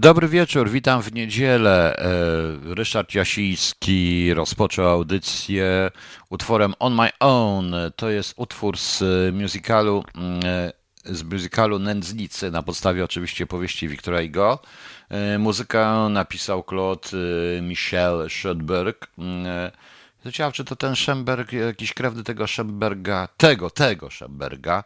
Dobry wieczór, witam w niedzielę. E, Ryszard Jasiński rozpoczął audycję utworem On My Own. To jest utwór z musicalu, mm, e, z musicalu Nędznicy, na podstawie oczywiście powieści Wiktora Hugo. E, Muzykę napisał Claude Michel Schoenberg. Mm, Ciekawe, czy to ten Schoenberg, jakiś krewny tego Schoenberga, tego, tego Schoenberga,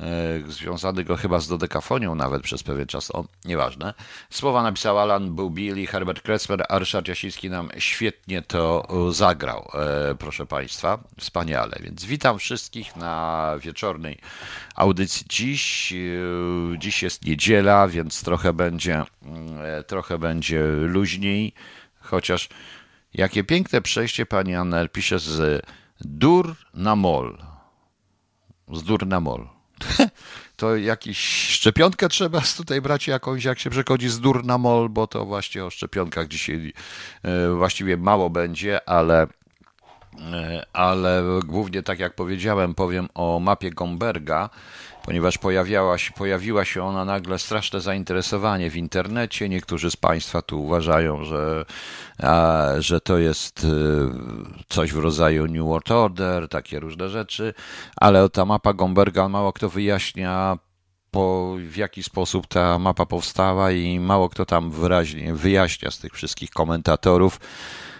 E, związany go chyba z dodekafonią nawet przez pewien czas, o, nieważne. Słowa napisał Alan Billy, Herbert Kretzmer, a Ryszard Jasiński nam świetnie to zagrał, e, proszę Państwa, wspaniale. Więc witam wszystkich na wieczornej audycji dziś. E, dziś jest niedziela, więc trochę będzie, trochę będzie luźniej, chociaż jakie piękne przejście pani Annel pisze z dur na mol. Z dur na mol. to jakiś szczepionkę trzeba tutaj brać jakąś, jak się przechodzi z dur na mol, bo to właśnie o szczepionkach dzisiaj e, właściwie mało będzie, ale e, ale głównie tak jak powiedziałem, powiem o mapie Gomberga, ponieważ pojawiała się, pojawiła się ona nagle straszne zainteresowanie w internecie. Niektórzy z Państwa tu uważają, że, a, że to jest y, coś w rodzaju New World Order, takie różne rzeczy, ale ta mapa Gomberga mało kto wyjaśnia, po, w jaki sposób ta mapa powstała i mało kto tam wyraźnie wyjaśnia z tych wszystkich komentatorów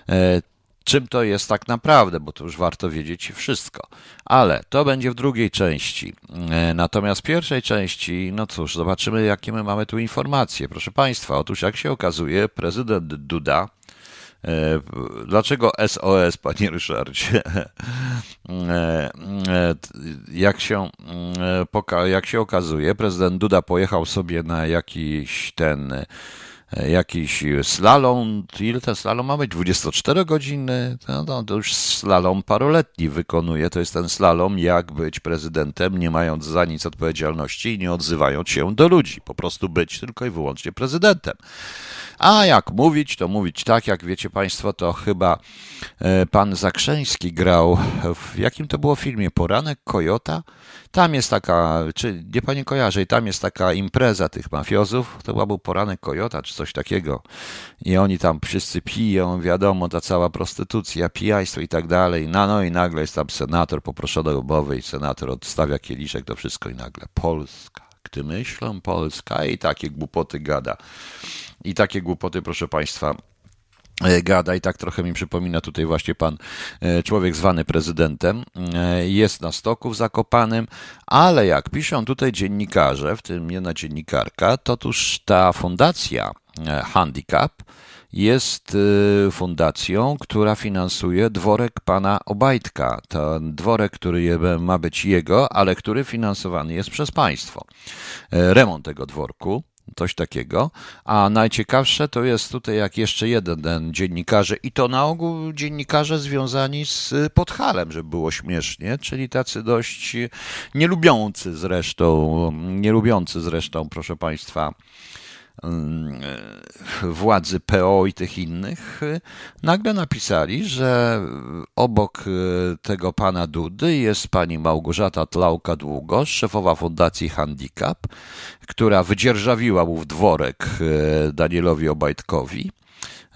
e, czym to jest tak naprawdę, bo to już warto wiedzieć wszystko. Ale to będzie w drugiej części. E, natomiast w pierwszej części, no cóż, zobaczymy, jakie my mamy tu informacje. Proszę Państwa, otóż jak się okazuje, prezydent Duda, e, Dlaczego SOS, panie Ryszardzie? E, jak się, jak się okazuje, prezydent Duda pojechał sobie na jakiś ten jakiś slalom, ile ten slalom ma być? 24 godziny? No, no, to już slalom paroletni wykonuje. To jest ten slalom, jak być prezydentem, nie mając za nic odpowiedzialności i nie odzywając się do ludzi. Po prostu być tylko i wyłącznie prezydentem. A jak mówić, to mówić tak, jak wiecie Państwo, to chyba e, pan Zakrzeński grał w jakim to było filmie? Poranek Kojota? Tam jest taka, czy nie pani kojarzy, tam jest taka impreza tych mafiozów, to chyba był Poranek Kojota, czy coś takiego. I oni tam wszyscy piją, wiadomo, ta cała prostytucja, pijaństwo i tak dalej. No, no i nagle jest tam senator poproszony o i senator odstawia kieliszek, to wszystko i nagle Polska. Gdy myślą Polska i takie głupoty gada. I takie głupoty, proszę Państwa, e, gada i tak trochę mi przypomina tutaj właśnie pan e, człowiek zwany prezydentem. E, jest na stoku w Zakopanym, ale jak piszą tutaj dziennikarze, w tym jedna dziennikarka, to otóż ta fundacja Handicap jest fundacją, która finansuje dworek pana Obajtka. Ten dworek, który ma być jego, ale który finansowany jest przez państwo. Remont tego dworku coś takiego. A najciekawsze to jest tutaj jak jeszcze jeden dziennikarze i to na ogół dziennikarze związani z Podhalem, żeby było śmiesznie, czyli tacy dość nielubiący zresztą, nielubiący zresztą, proszę Państwa, władzy PO i tych innych, nagle napisali, że obok e, tego pana Dudy jest pani Małgorzata Tlauka-Długosz, szefowa Fundacji Handicap, która wydzierżawiła mu w dworek e, Danielowi Obajtkowi.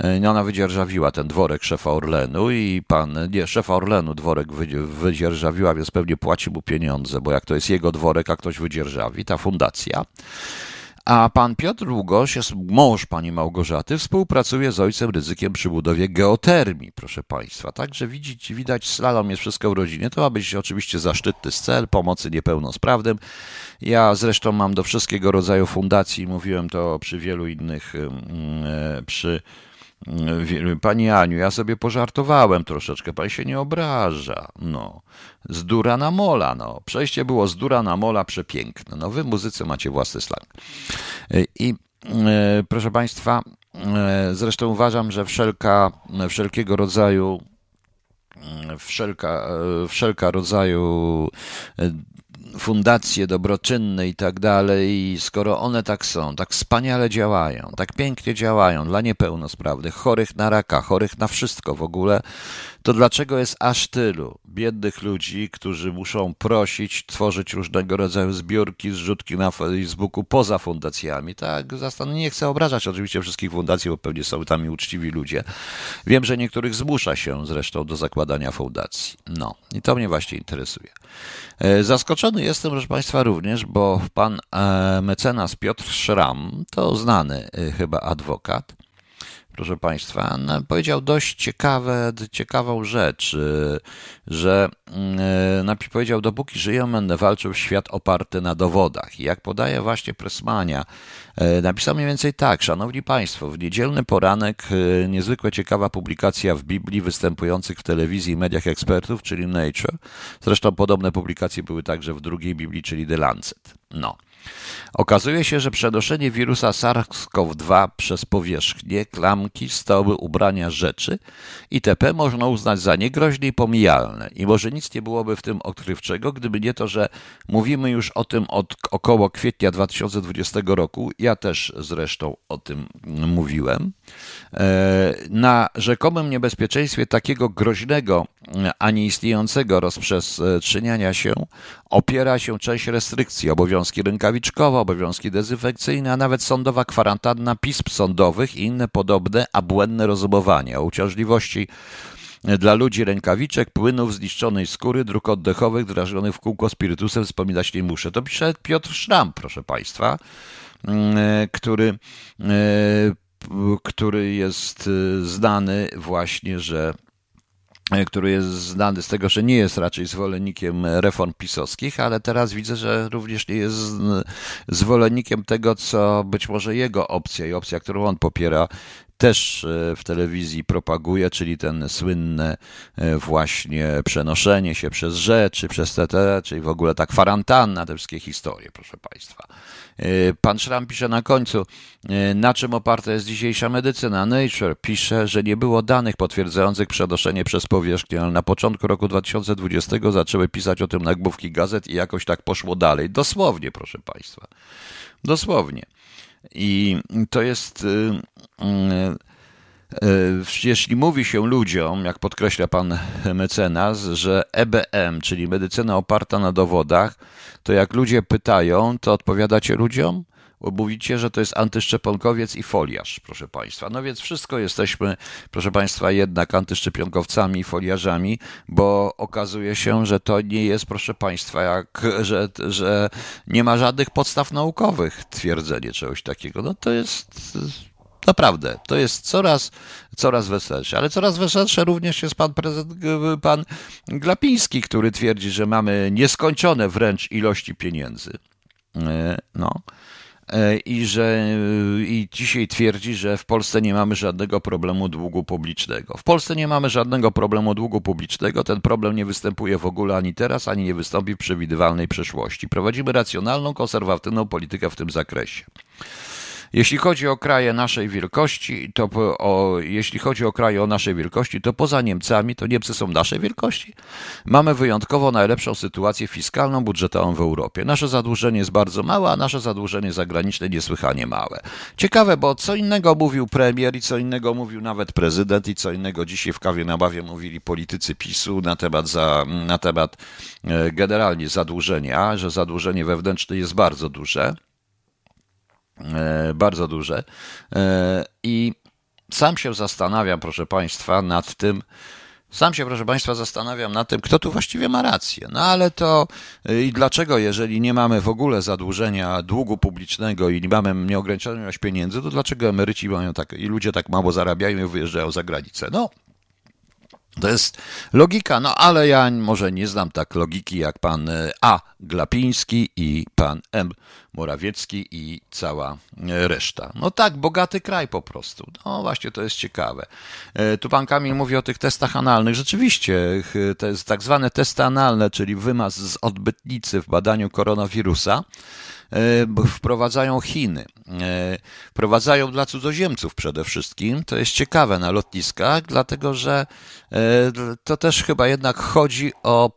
E, ona wydzierżawiła ten dworek szefa Orlenu i pan, nie, szefa Orlenu dworek wydzierżawiła, więc pewnie płaci mu pieniądze, bo jak to jest jego dworek, a ktoś wydzierżawi, ta fundacja. A pan Piotr Długosz jest mąż pani Małgorzaty, współpracuje z ojcem ryzykiem przy budowie geotermii, proszę państwa. Także widzieć, widać, slalom jest wszystko w rodzinie. To ma być oczywiście zaszczytny cel pomocy niepełnosprawnym. Ja zresztą mam do wszystkiego rodzaju fundacji, mówiłem to przy wielu innych, e, przy Pani Aniu, ja sobie pożartowałem troszeczkę, pan się nie obraża. No, z dura na mola, no. Przejście było z dura na mola przepiękne. No, wy muzycy macie własny slang. I e, proszę państwa, e, zresztą uważam, że wszelka, wszelkiego rodzaju wszelka, e, wszelka rodzaju fundacje dobroczynne i tak dalej, skoro one tak są, tak wspaniale działają, tak pięknie działają dla niepełnosprawnych, chorych na raka, chorych na wszystko w ogóle, to dlaczego jest aż tylu biednych ludzi, którzy muszą prosić, tworzyć różnego rodzaju zbiórki, zrzutki na Facebooku poza fundacjami? Tak, zastan nie chcę obrażać oczywiście wszystkich fundacji, bo pewnie są tam i uczciwi ludzie. Wiem, że niektórych zmusza się zresztą do zakładania fundacji. No, i to mnie właśnie interesuje. E, zaskoczony jestem, proszę Państwa, również, bo pan e, mecenas Piotr Szram, to znany e, chyba adwokat, proszę Państwa, powiedział dość ciekawe, ciekawą rzecz, że mm, powiedział, dopóki żyję, będę walczył świat oparty na dowodach. I jak podaje właśnie Pressmania, napisał mniej więcej tak, Szanowni Państwo, w niedzielny poranek niezwykle ciekawa publikacja w Biblii występujących w telewizji i mediach ekspertów, czyli Nature. Zresztą podobne publikacje były także w drugiej Biblii, czyli The Lancet. No. Okazuje się, że przenoszenie wirusa SARS-CoV-2 przez powierzchnie, klamki, stoły, ubrania, rzeczy itp. można uznać za niegroźne i pomijalne. I może nic nie byłoby w tym odkrywczego, gdyby nie to, że mówimy już o tym od około kwietnia 2020 roku. Ja też zresztą o tym mówiłem. E, na rzekomym niebezpieczeństwie takiego groźnego, a nie istniejącego rozprzestrzeniania się opiera się część restrykcji, obowiązki rękawiczkowe, obowiązki dezynfekcyjne, a nawet sądowa kwarantanna pism sądowych i inne podobne, a błędne rozumowania o uciążliwości dla ludzi rękawiczek, płynów, zniszczonej skóry, dróg oddechowych, drażonych w kółko spirytusem wspominać nie muszę. To pisze Piotr Szram, proszę Państwa, mm, który, e, który jest e, znany właśnie, że E, który jest znany z tego, że nie jest raczej zwolennikiem reform pisowskich, ale teraz widzę, że również nie jest zwolennikiem tego, co być może jego opcja i opcja, którą on popiera, też e, w telewizji propaguje, czyli ten słynne e, właśnie przenoszenie się przez rzeczy, przez TT, czyli w ogóle ta kwarantanna, te wszystkie historie, proszę Państwa. E, pan Szram pisze na końcu, na czym oparta jest dzisiejsza medycyna. Nature pisze, że nie było danych potwierdzających przenoszenie przez powierzchnię, ale na początku roku 2020 zaczęły pisać o tym nagłówki gazet i jakoś tak poszło dalej. Dosłownie, proszę Państwa. Dosłownie. I to jest. Y, y, y, jeśli mówi się ludziom, jak podkreśla pan mecenas, że EBM, czyli medycyna oparta na dowodach, to jak ludzie pytają, to odpowiadacie ludziom? Mówicie, że to jest antyszczepionkowiec i foliarz, proszę Państwa. No więc wszystko jesteśmy, proszę Państwa, jednak antyszczepionkowcami i foliarzami, bo okazuje się, że to nie jest, proszę Państwa, jak, że, że nie ma żadnych podstaw naukowych twierdzenie czegoś takiego. No to jest Naprawdę, to jest coraz, coraz weselsze. Ale coraz weselsze również jest pan, prezydent, pan Glapiński, który twierdzi, że mamy nieskończone wręcz ilości pieniędzy. E, no. E, i że e, i dzisiaj twierdzi, że w Polsce nie mamy żadnego problemu długu publicznego. W Polsce nie mamy żadnego problemu długu publicznego. Ten problem nie występuje w ogóle ani teraz, ani nie wystąpi w przewidywalnej przyszłości. Prowadzimy racjonalną, konserwatywną politykę w tym zakresie. Jeśli chodzi o kraje naszej wielkości, to o, jeśli chodzi o kraje o naszej wielkości, to poza Niemcami, to Niemcy są naszej wielkości. Mamy wyjątkowo najlepszą sytuację fiskalną, budżetową w Europie. Nasze zadłużenie jest bardzo małe, a nasze zadłużenie zagraniczne niesłychanie małe. Ciekawe, bo co innego mówił premier i co innego mówił nawet prezydent i co innego dzisiaj w kawie na bawie mówili politycy PiSu na temat, za, na temat e, generalnie zadłużenia, że zadłużenie wewnętrzne jest bardzo duże. E, bardzo duże. E, I sam się zastanawiam, proszę Państwa, nad tym, sam się, proszę Państwa, zastanawiam nad tym, kto tu właściwie ma rację. No ale to e, i dlaczego, jeżeli nie mamy w ogóle zadłużenia długu publicznego i nie mamy nieograniczoną ilość pieniędzy, to dlaczego emeryci mają tak i ludzie tak mało zarabiają i wyjeżdżają za granicę? No, to jest logika, no ale ja może nie znam tak logiki jak pan A. Glapiński i pan M. Morawiecki i cała reszta. No tak, bogaty kraj po prostu. No właśnie, to jest ciekawe. E, tu pan Kamil mówi o tych testach analnych. Rzeczywiście, jest tak zwane testy analne, czyli wymaz z odbytnicy w badaniu koronawirusa. E, wprowadzają Chiny. E, wprowadzają dla cudzoziemców przede wszystkim. To jest ciekawe na lotniskach, dlatego że to też chyba jednak chodzi o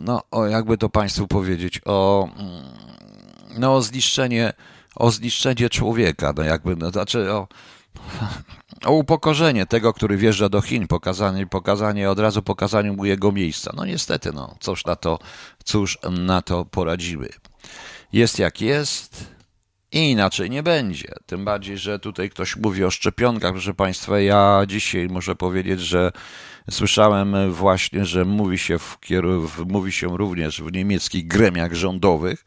no, o, jakby to Państwu powiedzieć, o, mm, no, o zniszczenie, o zniszczenie człowieka, no jakby, no, znaczy o, o upokorzenie tego, który wjeżdża do Chin, pokazanie, pokazanie od razu pokazaniu mu jego miejsca. No niestety, no, cóż na to, cóż na to poradzimy. Jest jak jest i inaczej nie będzie. Tym bardziej, że tutaj ktoś mówi o szczepionkach. Proszę Państwa, ja dzisiaj muszę powiedzieć, że słyszałem właśnie, że mówi się, w, mówi się również w niemieckich gremiach rządowych,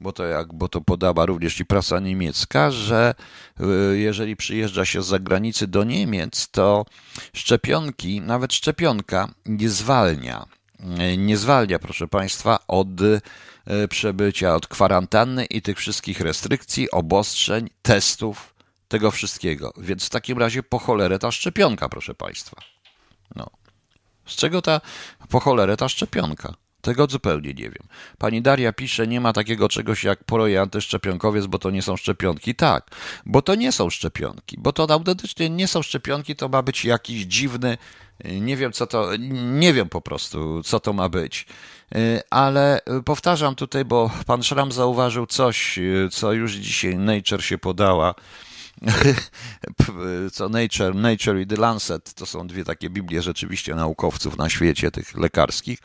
bo to, jak, bo to podała również i prasa niemiecka, że y, jeżeli przyjeżdża się z zagranicy do Niemiec, to szczepionki, nawet szczepionka nie zwalnia. Nie zwalnia, proszę Państwa, od przebycia, od kwarantanny i tych wszystkich restrykcji, obostrzeń, testów, tego wszystkiego. Więc w takim razie po cholerę ta szczepionka, proszę Państwa. No. Z czego ta po cholerę ta szczepionka? Tego zupełnie nie wiem. Pani Daria pisze, nie ma takiego czegoś jak poroje antyszczepionkowiec, bo to nie są szczepionki. Tak, bo to nie są szczepionki, bo to autentycznie nie są szczepionki, to ma być jakiś dziwny, nie wiem co to, nie wiem po prostu, co to ma być. Ale powtarzam tutaj, bo pan Szram zauważył coś, co już dzisiaj Nature się podała co Nature, Nature i The Lancet, to są dwie takie Biblie rzeczywiście naukowców na świecie, tych lekarskich.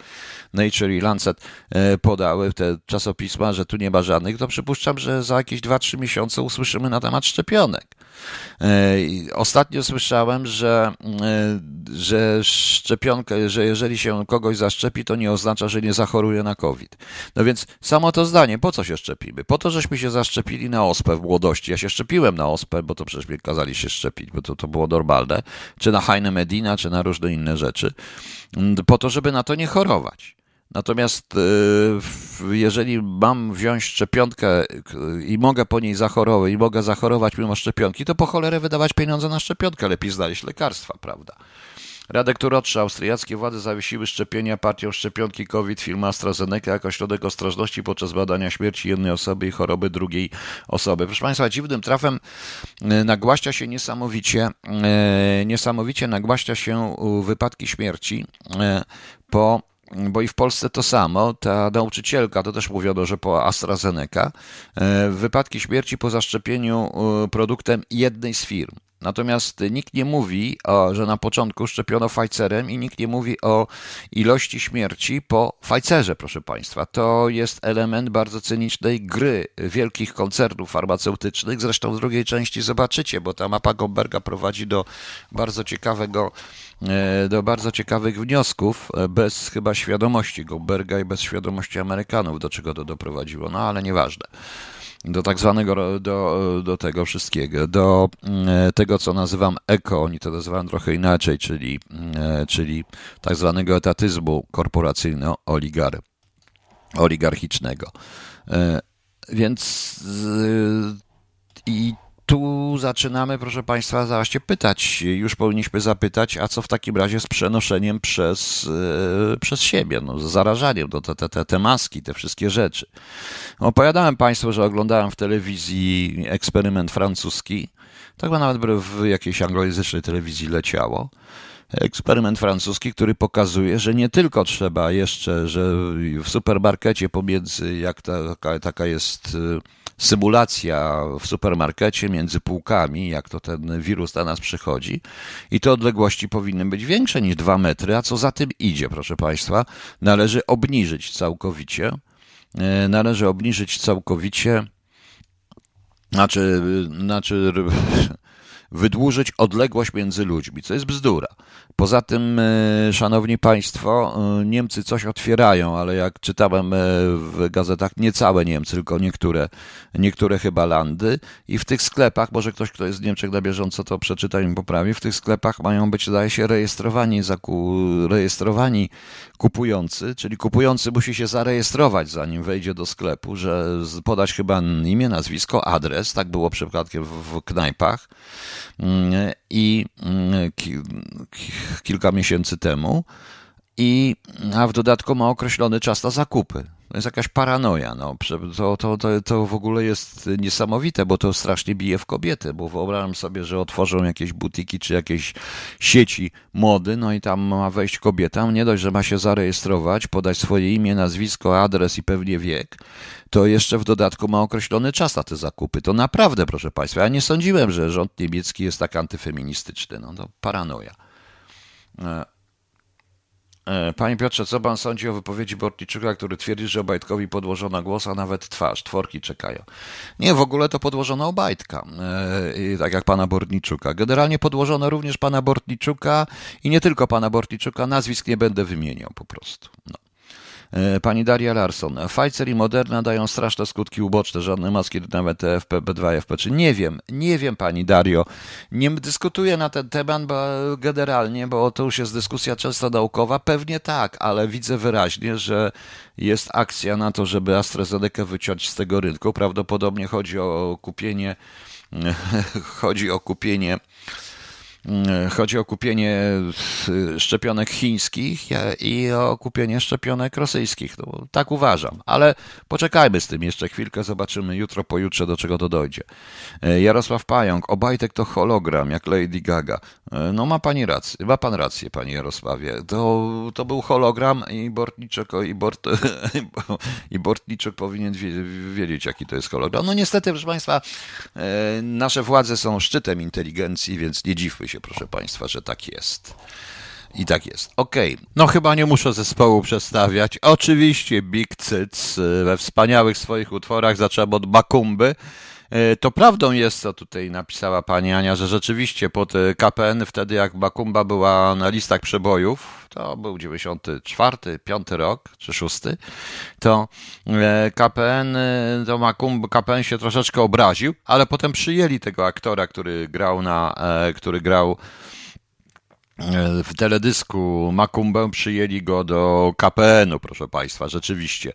Nature i Lancet e, podały te czasopisma, że tu nie ma żadnych, to przypuszczam, że za jakieś 2-3 miesiące usłyszymy na temat szczepionek. E, ostatnio słyszałem, że, e, że szczepionkę, że jeżeli się kogoś zaszczepi, to nie oznacza, że nie zachoruje na COVID. No więc samo to zdanie, po co się szczepimy? Po to, żeśmy się zaszczepili na ospę w młodości. Ja się szczepiłem na ospę, bo to przecież mnie kazali się szczepić, bo to, to było normalne. Czy na Heine Medina, czy na różne inne rzeczy. Po to, żeby na to nie chorować. Natomiast e, jeżeli mam wziąć szczepionkę i mogę po niej zachorować, i mogę zachorować mimo szczepionki, to po cholerę wydawać pieniądze na szczepionkę, lepiej znaleźć lekarstwa, prawda? Radek Turotrze, austriackie władze zawiesiły szczepienia partią szczepionki COVID firma AstraZeneca jako środek ostrożności podczas badania śmierci jednej osoby i choroby drugiej osoby. Proszę Państwa, dziwnym trafem e, nagłaśnia się niesamowicie, e, niesamowicie nagłaśnia się wypadki śmierci po bo i w Polsce to samo. Ta nauczycielka, to też mówiono, że po AstraZeneca, e, wypadki śmierci po zaszczepieniu e, produktem jednej z firm. Natomiast nikt nie mówi, że na początku szczepiono Pfizerem i nikt nie mówi o ilości śmierci po Pfizerze, proszę Państwa. To jest element bardzo cynicznej gry wielkich koncernów farmaceutycznych. Zresztą w drugiej części zobaczycie, bo ta mapa Gomberga prowadzi do bardzo ciekawego e, do bardzo ciekawych wniosków, e, bez chyba świadomości Gomberga i bez świadomości Amerykanów, do czego to doprowadziło, no ale nieważne do tak zwanego, do, do tego wszystkiego, do mm, tego, co nazywam eko, oni to nazywają trochę inaczej, czyli, mm, czyli tak zwanego etatyzmu korporacyjno-oligarchicznego. E, więc i tu zaczynamy, proszę Państwa, zaraz pytać, już powinniśmy zapytać, a co w takim razie z przenoszeniem przez, e, przez siebie, no, z zarażaniem, no, te, te, te maski, te wszystkie rzeczy. Opowiadałem Państwu, że oglądałem w telewizji eksperyment francuski, tak nawet w jakiejś anglojęzycznej telewizji leciało. Eksperyment francuski, który pokazuje, że nie tylko trzeba jeszcze, że w supermarkecie pomiędzy, jak taka, taka jest e, symulacja w supermarkecie między półkami, jak to ten wirus na nas przychodzi, i te odległości powinny być większe niż dwa metry, a co za tym idzie, proszę Państwa, należy obniżyć całkowicie, e, należy obniżyć całkowicie, znaczy, znaczy wydłużyć odległość między ludźmi, co jest bzdura. Poza tym, e, szanowni państwo, e, Niemcy coś otwierają, ale jak czytałem e, w gazetach, nie całe Niemcy, tylko niektóre, niektóre chyba landy. I w tych sklepach, może ktoś, kto jest z Niemczech na bieżąco, to przeczyta i poprawi, w tych sklepach mają być, zdaje się, rejestrowani, zaku, rejestrowani kupujący, czyli kupujący musi się zarejestrować, zanim wejdzie do sklepu, że podać chyba imię, nazwisko, adres, tak było przypadkiem w knajpach. Mm, i mm, kilka miesięcy temu, i, a w dodatku ma określony czas na zakupy. To jest jakaś paranoja. No. To, to, to, to w ogóle jest niesamowite, bo to strasznie bije w kobiety, bo wyobrażam sobie, że otworzą jakieś butiki czy jakieś sieci mody, no i tam ma wejść kobieta. Nie dość, że ma się zarejestrować, podać swoje imię, nazwisko, adres i pewnie wiek, to jeszcze w dodatku ma określony czas na te zakupy. To naprawdę, proszę Państwa, ja nie sądziłem, że rząd niemiecki jest tak antyfeministyczny. No to paranoja. E, panie Piotrze, co pan sądzi o wypowiedzi Bortniczuka, który twierdzi, że Obajtkowi podłożono głos, a nawet twarz, tworki czekają? Nie, w ogóle to podłożono Obajtka, e, tak jak pana Bortniczuka. Generalnie podłożono również pana Bortniczuka i nie tylko pana Bortniczuka, nazwisk nie będę wymieniał po prostu. No. E, pani Daria Larson. Pfizer i Moderna dają straszne skutki uboczne, żadne maski, nawet FP2, FP3. Nie wiem, nie wiem pani Dario. Nie dyskutuję na ten temat bo generalnie, bo to już jest dyskusja często naukowa. Pewnie tak, ale widzę wyraźnie, że jest akcja na to, żeby AstraZeneca wyciąć z tego rynku. Prawdopodobnie chodzi o kupienie chodzi o kupienie chodzi o kupienie szczepionek chińskich i o kupienie szczepionek rosyjskich. No, tak uważam, ale poczekajmy z tym jeszcze chwilkę, zobaczymy jutro, pojutrze do czego to dojdzie. E, Jarosław Pająk, Obajtek to hologram, jak Lady Gaga. E, no ma pani rację, ma pan rację, panie Jarosławie. To, to był hologram i Bortniczek, i, Bort, i Bortniczek powinien wiedzieć, jaki to jest hologram. No niestety, proszę państwa, e, nasze władze są szczytem inteligencji, więc nie dziwmy się się, proszę Państwa, że tak jest. I tak jest. Okej, okay. no chyba nie muszę zespołu przedstawiać. Oczywiście Big Cyc y, we wspaniałych swoich utworach, zacząłem od Bakumby. Y, to prawdą jest, co tutaj napisała pani Ania, że rzeczywiście pod y, KPN, wtedy jak Bakumba była na listach przebojów, to był 94, 5 rok, czy 6, to KPN, to Bakumba, KPN się troszeczkę obraził, ale potem przyjęli tego aktora, który grał na, e, który grał e, w teledysku Makumbę przyjęli go do KPN-u, proszę Państwa, rzeczywiście.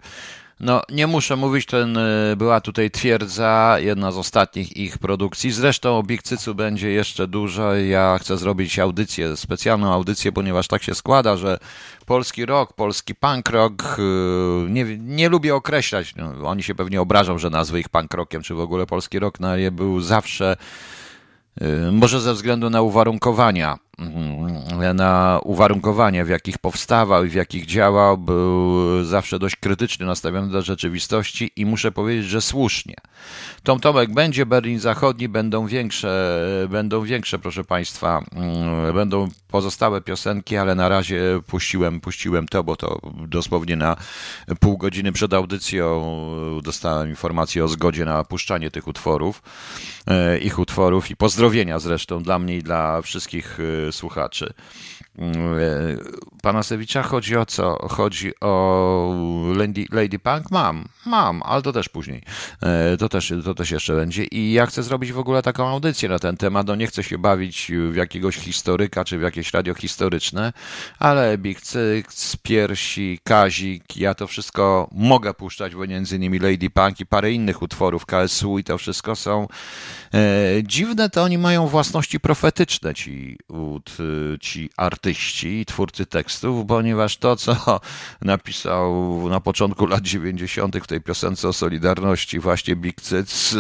No, nie muszę mówić, ten y, była tutaj twierdza, jedna z ostatnich ich produkcji. Zresztą o Bigcycu będzie jeszcze dużo. Ja chcę zrobić audycję, specjalną audycję, ponieważ tak się składa, że polski rock, polski punk rock, y, nie, nie lubię określać, no, oni się pewnie obrażą, że nazwę ich punk rockiem, czy w ogóle polski rock, no, był zawsze y, może ze względu na uwarunkowania. Na uwarunkowania, w jakich powstawał i w jakich działał, był zawsze dość krytycznie nastawiony do rzeczywistości i muszę powiedzieć, że słusznie. Tom Tomek będzie, Berlin Zachodni będą większe, będą większe, proszę Państwa, mm, będą pozostałe piosenki, ale na razie puściłem, puściłem to, bo to dosłownie na pół godziny przed audycją dostałem informację o zgodzie na puszczanie tych utworów, e, ich utworów i pozdrowienia zresztą dla mnie i dla wszystkich e, słuchaczy. Mm, e, pana Sewicza chodzi o co? Chodzi o Lady, Lady Punk? Mam, mam, ale to też później. E, to też, to też jeszcze będzie. I ja chcę zrobić w ogóle taką audycję na ten temat. No nie chcę się bawić w jakiegoś historyka czy w jakieś radio historyczne, ale Big Cyk, Piersi, Kazik, ja to wszystko mogę puszczać, bo między innymi Lady Punk i parę innych utworów KSU i to wszystko są dziwne, to oni mają własności profetyczne, ci, ci artyści i twórcy tekstów, ponieważ to, co napisał na początku lat 90. w tej piosence o Solidarności właśnie Big Cyc,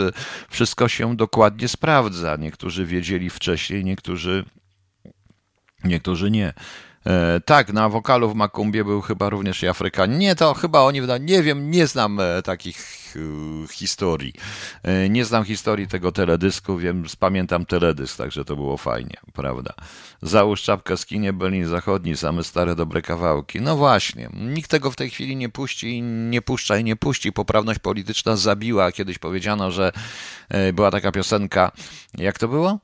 wszystko się dokładnie sprawdza. Niektórzy wiedzieli wcześniej, niektórzy, niektórzy nie. E, tak, na wokalu w Makumbie był chyba również i Afrykanin. Nie, to chyba oni, nie wiem, nie znam e, takich e, historii. Nie znam historii tego teledysku, wiem, pamiętam teledysk, także to było fajnie, prawda. Załóż czapkę z kinie Berlin Zachodni, same stare dobre kawałki. No właśnie, nikt tego w tej chwili nie puści, nie puszcza i nie puści. Poprawność polityczna zabiła. Kiedyś powiedziano, że była taka piosenka, jak to było?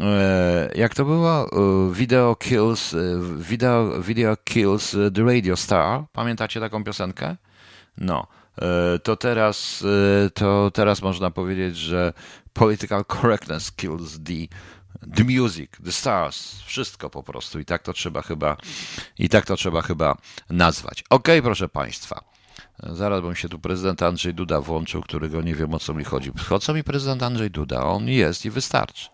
E, jak to było? E, video Kills, e, video, video Kills the Radio Star. Pamiętacie taką piosenkę? No. To teraz, to teraz można powiedzieć, że political correctness kills the, the music, the stars, wszystko po prostu. I tak to trzeba chyba, i tak to trzeba chyba nazwać. Ok, proszę Państwa. Zaraz bym się tu prezydent Andrzej Duda włączył, którego nie wiem o co mi chodzi. O co mi prezydent Andrzej Duda? On jest i wystarczy.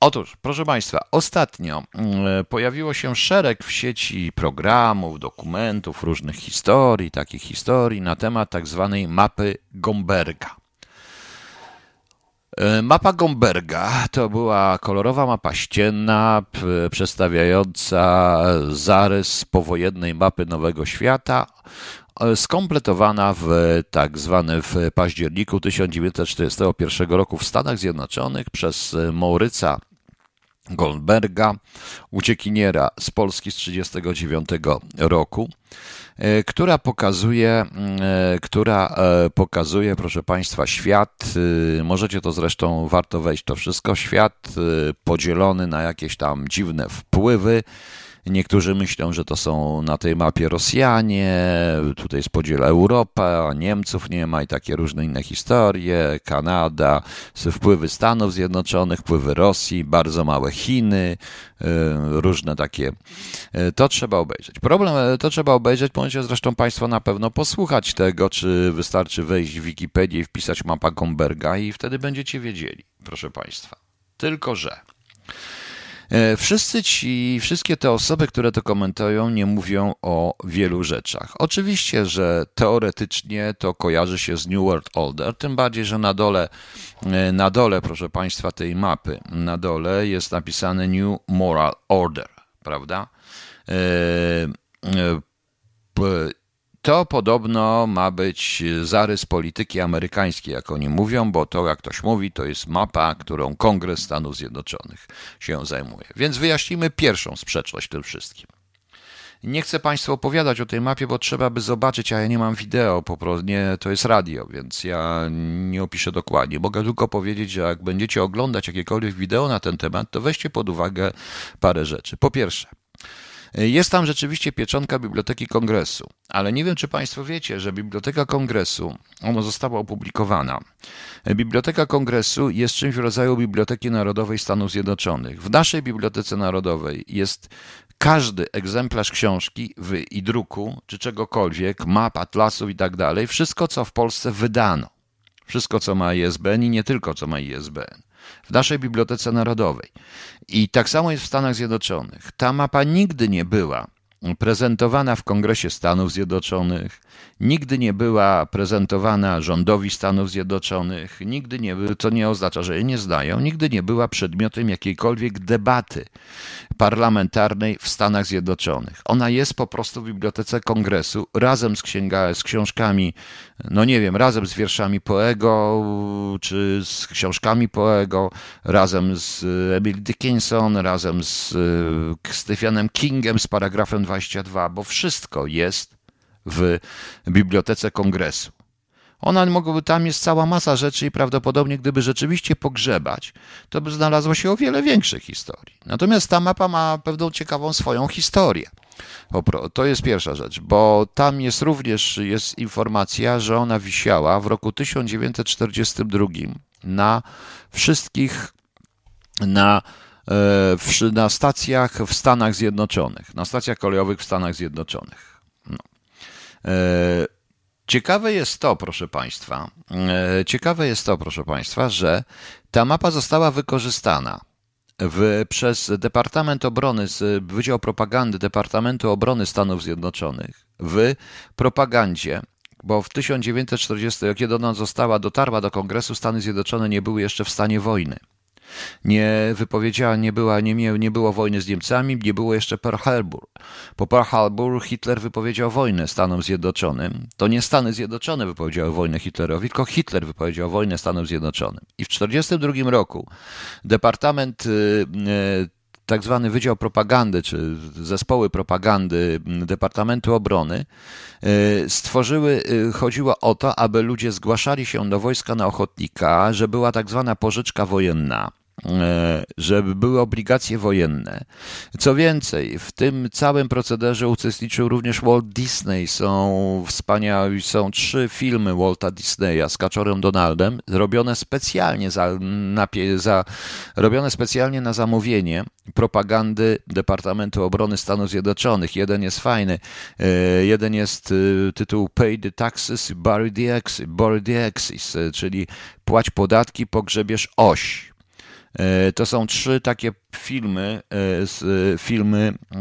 Otóż, proszę Państwa, ostatnio mm, pojawiło się szereg w sieci programów, dokumentów, różnych historii, takich historii na temat tak zwanej mapy Gomberga. E, mapa Gomberga to była kolorowa mapa ścienna przedstawiająca zarys powojennej mapy Nowego Świata, e, skompletowana w tak zwany w październiku 1941 roku w Stanach Zjednoczonych przez Mauryca Goldberga, uciekiniera z Polski z 1939 roku, e, która pokazuje, e, która e, pokazuje, proszę Państwa, świat, możecie to zresztą, warto wejść to wszystko, świat podzielony na jakieś tam dziwne wpływy, Niektórzy myślą, że to są na tej mapie Rosjanie, tutaj spodziela Europa, Niemców nie ma i takie różne inne historie, Kanada, wpływy Stanów Zjednoczonych, wpływy Rosji, bardzo małe Chiny, y, różne takie. Y, to trzeba obejrzeć. Problem, y, to trzeba obejrzeć, możecie zresztą Państwo na pewno posłuchać tego, czy wystarczy wejść w Wikipedię i wpisać mapa Gomberga i wtedy będziecie wiedzieli, proszę Państwa. Tylko, że wszyscy ci, wszystkie te osoby, które to komentują, nie mówią o wielu rzeczach. Oczywiście, że teoretycznie to kojarzy się z New World Order, tym bardziej, że na dole, e, na dole, proszę Państwa, tej mapy, na dole jest napisane New Moral Order, prawda? To podobno ma być zarys polityki amerykańskiej, jak oni mówią, bo to, jak ktoś mówi, to jest mapa, którą Kongres Stanów Zjednoczonych się zajmuje. Więc wyjaśnimy pierwszą sprzeczność w tym wszystkim. Nie chcę Państwu opowiadać o tej mapie, bo trzeba by zobaczyć, a ja nie mam wideo, po prostu nie, to jest radio, więc ja nie opiszę dokładnie. Mogę tylko powiedzieć, że jak będziecie oglądać jakiekolwiek wideo na ten temat, to weźcie pod uwagę parę rzeczy. Po pierwsze, jest tam rzeczywiście pieczątka Biblioteki Kongresu, ale nie wiem, czy Państwo wiecie, że Biblioteka Kongresu, ona została opublikowana. Biblioteka Kongresu jest czymś w rodzaju Biblioteki Narodowej Stanów Zjednoczonych. W naszej Bibliotece Narodowej jest każdy egzemplarz książki w, i druku, czy czegokolwiek, map, atlasów i tak dalej, wszystko, co w Polsce wydano. Wszystko, co ma ISBN i nie tylko, co ma ISBN w naszej Bibliotece Narodowej. I tak samo jest w Stanach Zjednoczonych. Ta mapa nigdy nie była prezentowana w Kongresie Stanów Zjednoczonych, nigdy nie była prezentowana rządowi Stanów Zjednoczonych, nigdy nie, to nie oznacza, że jej nie znają, nigdy nie była przedmiotem jakiejkolwiek debaty parlamentarnej w Stanach Zjednoczonych. Ona jest po prostu w Bibliotece Kongresu razem z, księga, z książkami, no nie wiem, razem z wierszami Poego, czy z książkami Poego, razem z Emily Dickinson, razem z e, Stephenem Kingem, z paragrafem 22, bo wszystko jest w Bibliotece Kongresu. Ona mogłaby, tam jest cała masa rzeczy i prawdopodobnie gdyby rzeczywiście pogrzebać, to by znalazło się o wiele większych historii. Natomiast ta mapa ma pewną ciekawą swoją historię. To jest pierwsza rzecz, bo tam jest również jest informacja, że ona wisiała w roku 1942 na wszystkich na, e, na stacjach w Stanach Zjednoczonych, na stacjach kolejowych w Stanach Zjednoczonych. No. E, ciekawe jest to, proszę Państwa, e, ciekawe jest to, proszę Państwa, że ta mapa została wykorzystana w, przez Departament Obrony, Wydział Propagandy Departamentu Obrony Stanów Zjednoczonych w propagandzie bo w 1940, kiedy ona została, dotarła do Kongresu, Stany Zjednoczone nie były jeszcze w stanie wojny. Nie wypowiedziała, nie, była, nie, nie było wojny z Niemcami, nie było jeszcze Pearl Harbor. Po Pearl Harbor Hitler wypowiedział wojnę Stanom Zjednoczonym. To nie Stany Zjednoczone wypowiedziały wojnę Hitlerowi, tylko Hitler wypowiedział wojnę Stanom Zjednoczonym. I w 1942 roku Departament y, y, tak zwany Wydział Propagandy, czy zespoły propagandy Departamentu Obrony y, stworzyły, chodziło o to, aby ludzie zgłaszali się do wojska na ochotnika, że była tak zwana pożyczka wojenna. E, żeby były obligacje wojenne. Co więcej, w tym całym procederze uczestniczył również Walt Disney. Są wspaniałe, są trzy filmy Walta Disneya z Kaczorem Donaldem, robione specjalnie za, na, za, robione specjalnie na zamówienie propagandy Departamentu Obrony Stanów Zjednoczonych. Jeden jest fajny, e, jeden jest e, tytuł Pay the Taxes, Bury the Axis, bury the axis czyli płać podatki, pogrzebiesz oś. E, to są trzy takie filmy, e, filmy e,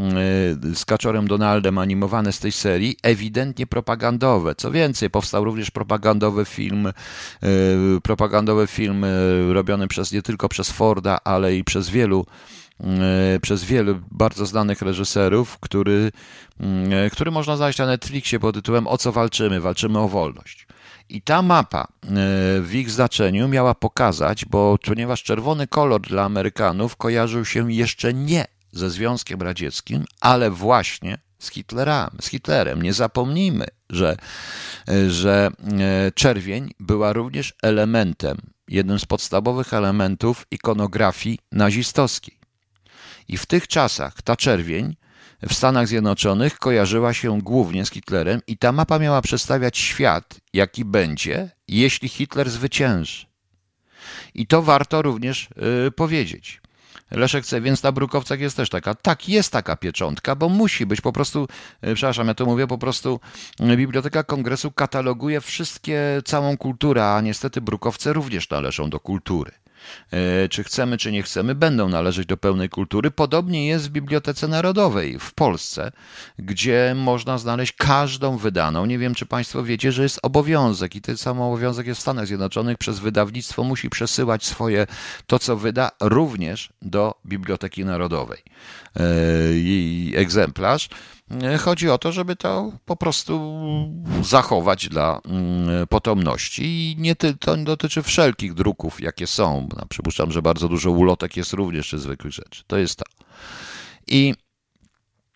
z Kaczorem Donaldem animowane z tej serii, ewidentnie propagandowe. Co więcej, powstał również propagandowy film, propagandowy film robiony przez nie tylko przez Forda, ale i przez wielu przez wielu bardzo znanych reżyserów, który, który można znaleźć na Netflixie pod tytułem O co walczymy? Walczymy o wolność. I ta mapa e, w ich znaczeniu miała pokazać, bo ponieważ czerwony kolor dla Amerykanów kojarzył się jeszcze nie ze Związkiem Radzieckim, ale właśnie z Hitlerem. Z Hitlerem. Nie zapomnijmy, że, e, że e, czerwień była również elementem, jednym z podstawowych elementów ikonografii nazistowskiej. I w tych czasach ta czerwień w Stanach Zjednoczonych kojarzyła się głównie z Hitlerem i ta mapa miała przedstawiać świat, jaki będzie, jeśli Hitler zwycięży. I to warto również yy, powiedzieć. Leszek chce, więc na Brukowcach jest też taka. Tak, jest taka pieczątka, bo musi być po prostu, yy, przepraszam, ja to mówię, po prostu yy, Biblioteka Kongresu kataloguje wszystkie, całą kulturę, a niestety Brukowce również należą do kultury. E, czy chcemy, czy nie chcemy, będą należeć do pełnej kultury. Podobnie jest w Bibliotece Narodowej w Polsce, gdzie można znaleźć każdą wydaną. Nie wiem, czy Państwo wiecie, że jest obowiązek i ten sam obowiązek jest w Stanach Zjednoczonych. Przez wydawnictwo musi przesyłać swoje, to co wyda, również do Biblioteki Narodowej. I egzemplarz. E, chodzi o to, żeby to po prostu zachować dla mm, potomności i nie to dotyczy wszelkich druków, jakie są. No, przypuszczam, że bardzo dużo ulotek jest również czy zwykłych rzeczy. To jest to. I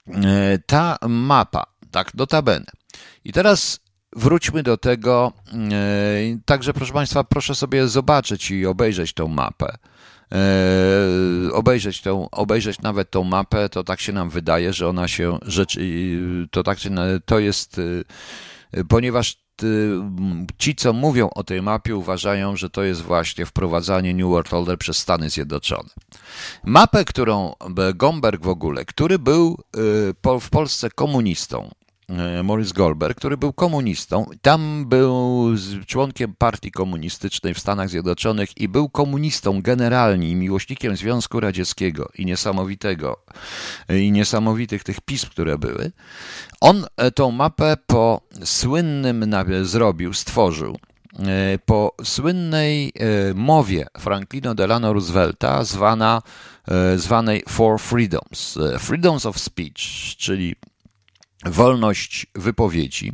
e, ta mapa, tak notabene. I teraz wróćmy do tego. E, także, proszę Państwa, proszę sobie zobaczyć i obejrzeć tą mapę. E, obejrzeć, tą, obejrzeć nawet tą mapę, to tak się nam wydaje, że ona się rzeczy, to tak to jest, e, ponieważ ci, co mówią o tej mapie, uważają, że to jest właśnie wprowadzanie New World Order przez Stany Zjednoczone. Mapę, którą Gomberg w ogóle, który był e, w Polsce komunistą, E, Maurice Goldberg, który był komunistą. Tam był członkiem partii komunistycznej w Stanach Zjednoczonych i był komunistą generalnie i miłośnikiem Związku Radzieckiego i niesamowitego i niesamowitych tych pism, które były. On e, tą mapę po słynnym zrobił, stworzył e, po słynnej mowie Franklina Delano Roosevelta zwana, zwanej Four Freedoms. Freedoms of Speech, czyli wolność wypowiedzi,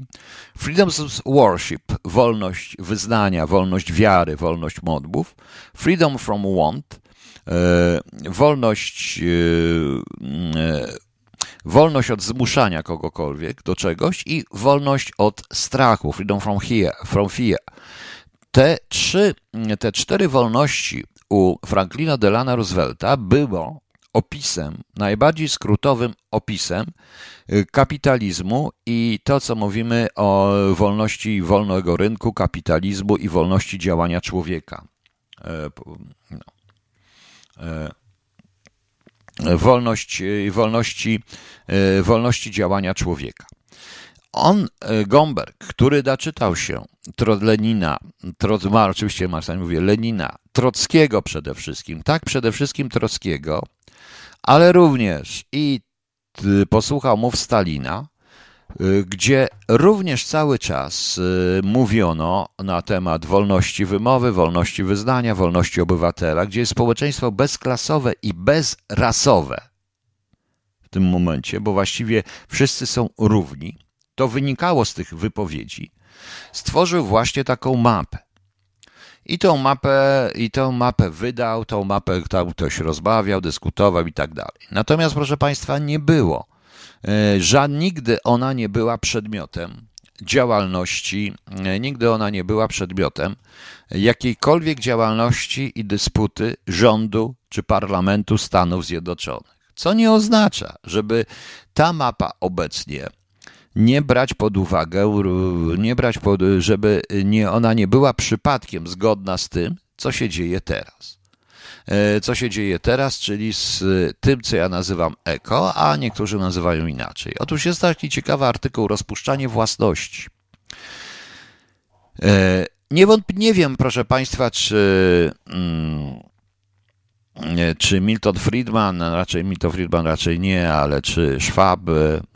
freedom of worship, wolność wyznania, wolność wiary, wolność modłów, freedom from want, e, wolność, e, e, wolność od zmuszania kogokolwiek do czegoś i wolność od strachu, freedom from fear. From fear. Te trzy, te cztery wolności u Franklina Delana Roosevelta było opisem, najbardziej skrótowym opisem y, kapitalizmu i to, co mówimy o wolności wolnego rynku, kapitalizmu i wolności działania człowieka. E, no. E, wolność, y, wolności, y, wolności działania człowieka. On, Gomberg, który doczytał się Trod Lenina, Trod, oczywiście Marcin mówię Lenina, Trockiego przede wszystkim, tak, przede wszystkim Trockiego, ale również i y, posłuchał mów Stalina, y, gdzie również cały czas y, mówiono na temat wolności wymowy, wolności wyznania, wolności obywatela, gdzie jest społeczeństwo bezklasowe i bezrasowe w tym momencie, bo właściwie wszyscy są równi. To wynikało z tych wypowiedzi. Stworzył właśnie taką mapę. I tą mapę, i tą mapę wydał, tą mapę tam ktoś rozbawiał, dyskutował i tak dalej. Natomiast, proszę Państwa, nie było. E, Żad, nigdy ona nie była przedmiotem działalności, e, nigdy ona nie była przedmiotem jakiejkolwiek działalności i dysputy rządu czy parlamentu Stanów Zjednoczonych. Co nie oznacza, żeby ta mapa obecnie nie brać pod uwagę, nie brać pod, żeby nie, ona nie była przypadkiem zgodna z tym, co się dzieje teraz. E, co się dzieje teraz, czyli z tym, co ja nazywam eko, a niektórzy nazywają inaczej. Otóż jest taki ciekawy artykuł Rozpuszczanie własności. E, nie, nie wiem, proszę Państwa, czy. Mm, czy Milton Friedman, raczej Milton Friedman raczej nie, ale czy Schwab,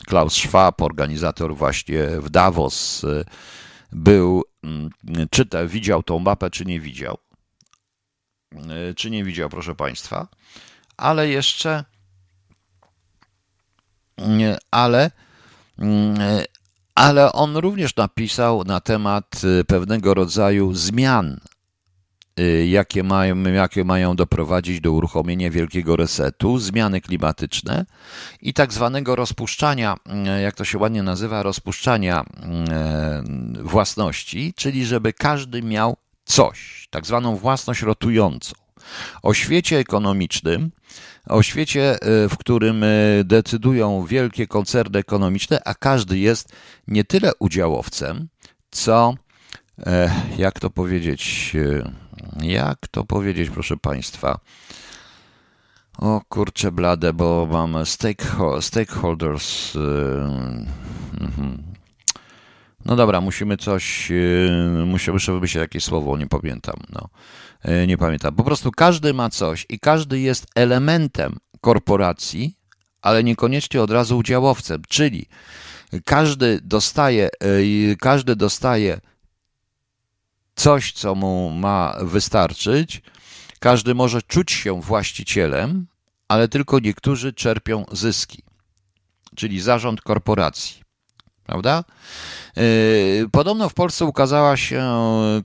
Klaus Schwab, organizator właśnie w Davos, był, mm, czy te, widział tą mapę, czy nie widział. Czy nie widział, proszę Państwa. Ale jeszcze, ale, mm, ale on również napisał na temat pewnego rodzaju zmian Y, jakie mają, jakie mają doprowadzić do uruchomienia wielkiego resetu, zmiany klimatyczne i tak zwanego rozpuszczania, y, jak to się ładnie nazywa, rozpuszczania y, własności, czyli żeby każdy miał coś, tak zwaną własność rotującą. O świecie ekonomicznym, o świecie, w którym decydują wielkie koncerny ekonomiczne, a każdy jest nie tyle udziałowcem, co, jak to powiedzieć, jak to powiedzieć, proszę Państwa? O kurczę blade, bo mam stakeholders. Mhm. No dobra, musimy coś, y, musimy wymyślić jakieś słowo, nie pamiętam. No. Y, nie pamiętam. Po prostu każdy ma coś i każdy jest elementem korporacji, ale niekoniecznie od razu udziałowcem, czyli każdy dostaje, każdy dostaje coś, co mu ma wystarczyć. Każdy może czuć się właścicielem, ale tylko niektórzy czerpią zyski, czyli zarząd korporacji. Prawda? Yy, podobno w Polsce ukazała się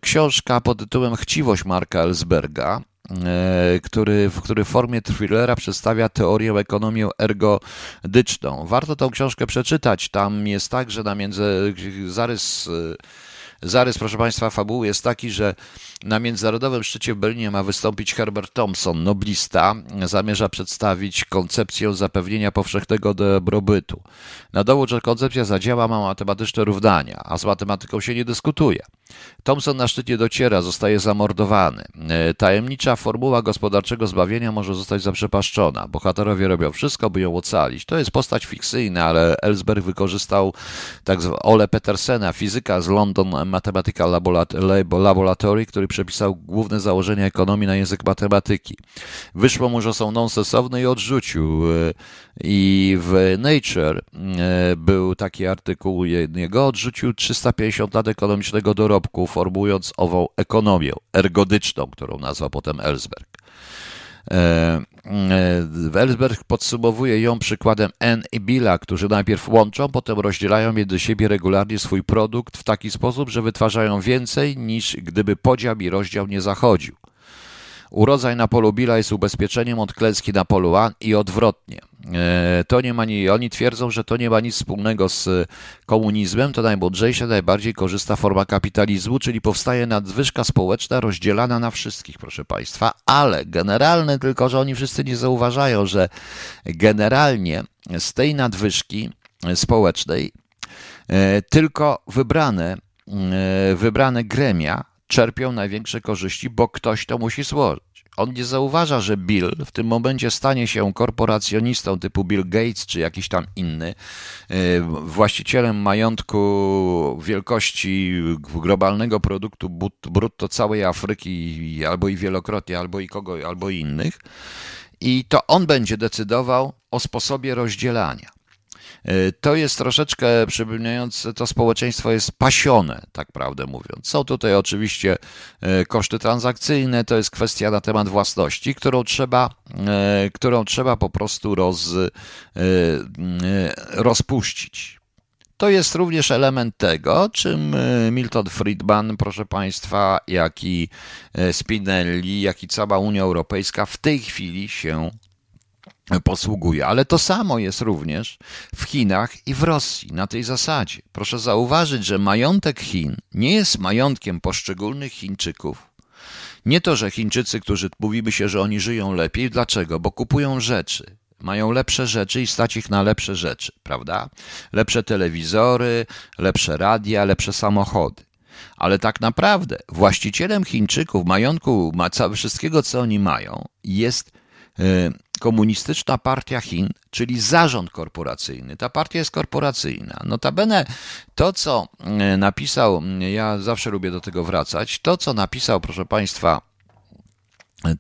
książka pod tytułem Chciwość Marka Ellsberga, yy, który, który w formie thrillera przedstawia teorię ekonomię ergodyczną. Warto tę książkę przeczytać. Tam jest tak, że na między zarys yy, Zarys, proszę Państwa, fabuły jest taki, że na międzynarodowym szczycie w Berlinie ma wystąpić Herbert Thompson, noblista. Zamierza przedstawić koncepcję zapewnienia powszechnego dobrobytu. Na dowód, że koncepcja zadziała, ma matematyczne równania, a z matematyką się nie dyskutuje. Thompson na szczycie dociera, zostaje zamordowany. Tajemnicza formuła gospodarczego zbawienia może zostać zaprzepaszczona. Bohaterowie robią wszystko, by ją ocalić. To jest postać fikcyjna, ale Ellsberg wykorzystał tak zwanego Ole Petersena, fizyka z London Mathematical Laboratory, który przepisał główne założenia ekonomii na język matematyki. Wyszło mu, że są nonsensowne i odrzucił. I w Nature e, był taki artykuł jego, odrzucił 350 lat ekonomicznego dorobku, formułując ową ekonomię ergodyczną, którą nazwał potem Ellsberg. E, e, Ellsberg podsumowuje ją przykładem N i Billa, którzy najpierw łączą, potem rozdzielają między siebie regularnie swój produkt w taki sposób, że wytwarzają więcej niż gdyby podział i rozdział nie zachodził. Urodzaj na polu Billa jest ubezpieczeniem od klęski na polu A i odwrotnie. E, to nie ma ni, oni twierdzą, że to nie ma nic wspólnego z komunizmem, to najmądrzejsza, najbardziej korzysta forma kapitalizmu, czyli powstaje nadwyżka społeczna rozdzielana na wszystkich, proszę Państwa, ale generalne, tylko że oni wszyscy nie zauważają, że generalnie z tej nadwyżki społecznej e, tylko wybrane, e, wybrane gremia czerpią największe korzyści, bo ktoś to musi. On nie zauważa, że Bill w tym momencie stanie się korporacjonistą typu Bill Gates czy jakiś tam inny, y, właścicielem majątku wielkości globalnego produktu brutto całej Afryki, albo i wielokrotnie, albo i kogo, albo innych. I to on będzie decydował o sposobie rozdzielania. E, to jest troszeczkę przypominające, to społeczeństwo jest pasione, tak prawdę mówiąc. Są tutaj oczywiście e, koszty transakcyjne, to jest kwestia na temat własności, którą trzeba, e, którą trzeba po prostu roz, rozpuścić. To jest również element tego, czym Milton Friedman, proszę Państwa, jak i Spinelli, jak i cała Unia Europejska w tej chwili się posługuje. Ale to samo jest również w Chinach i w Rosji na tej zasadzie. Proszę zauważyć, że majątek Chin nie jest majątkiem poszczególnych Chińczyków. Nie to, że Chińczycy, którzy mówimy się, że oni żyją lepiej. Dlaczego? Bo kupują rzeczy. Mają lepsze rzeczy i stać ich na lepsze rzeczy, prawda? Lepsze telewizory, lepsze radia, lepsze samochody. Ale tak naprawdę właścicielem Chińczyków, majątku, wszystkiego, co oni mają, jest Y, komunistyczna Partia Chin, czyli zarząd korporacyjny. Ta partia jest korporacyjna. Notabene to, co y, napisał, ja zawsze lubię do tego wracać, to, co napisał, proszę Państwa,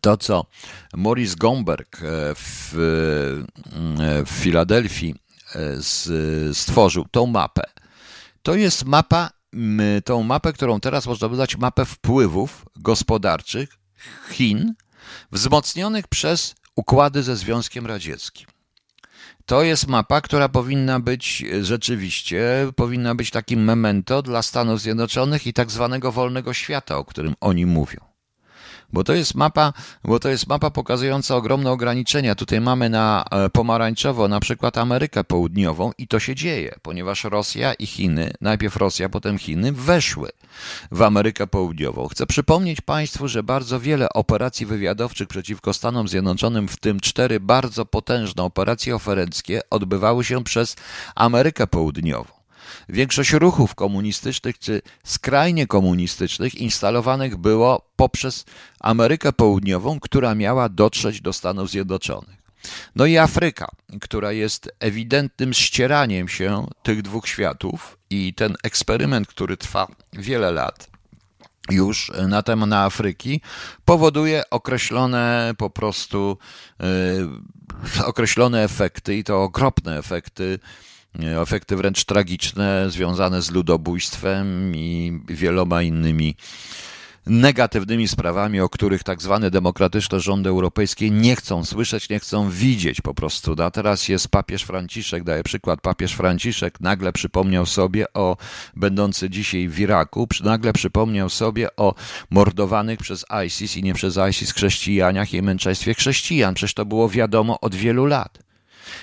to, co Maurice Gomberg w, w Filadelfii stworzył, tą mapę, to jest mapa, tą mapę, którą teraz można nazwać mapę wpływów gospodarczych Chin, wzmocnionych przez układy ze Związkiem Radzieckim. To jest mapa, która powinna być rzeczywiście, powinna być takim memento dla Stanów Zjednoczonych i tak zwanego wolnego świata, o którym oni mówią bo to jest mapa, bo to jest mapa pokazująca ogromne ograniczenia. Tutaj mamy na e, pomarańczowo na przykład Amerykę Południową i to się dzieje, ponieważ Rosja i Chiny, najpierw Rosja, potem Chiny, weszły w Amerykę Południową. Chcę przypomnieć Państwu, że bardzo wiele operacji wywiadowczych przeciwko Stanom Zjednoczonym, w tym cztery bardzo potężne operacje oferenckie, odbywały się przez Amerykę Południową. Większość ruchów komunistycznych czy skrajnie komunistycznych instalowanych było poprzez Amerykę Południową, która miała dotrzeć do Stanów Zjednoczonych. No i Afryka, która jest ewidentnym ścieraniem się tych dwóch światów i ten eksperyment, który trwa wiele lat, już na temat na Afryki powoduje określone po prostu yy, określone efekty i to okropne efekty efekty wręcz tragiczne związane z ludobójstwem i wieloma innymi negatywnymi sprawami, o których tak zwane demokratyczne rządy europejskie nie chcą słyszeć, nie chcą widzieć po prostu. A teraz jest papież Franciszek, daję przykład, papież Franciszek nagle przypomniał sobie o, będący dzisiaj w Iraku, nagle przypomniał sobie o mordowanych przez ISIS i nie przez ISIS chrześcijanach i męczeństwie chrześcijan. Przecież to było wiadomo od wielu lat.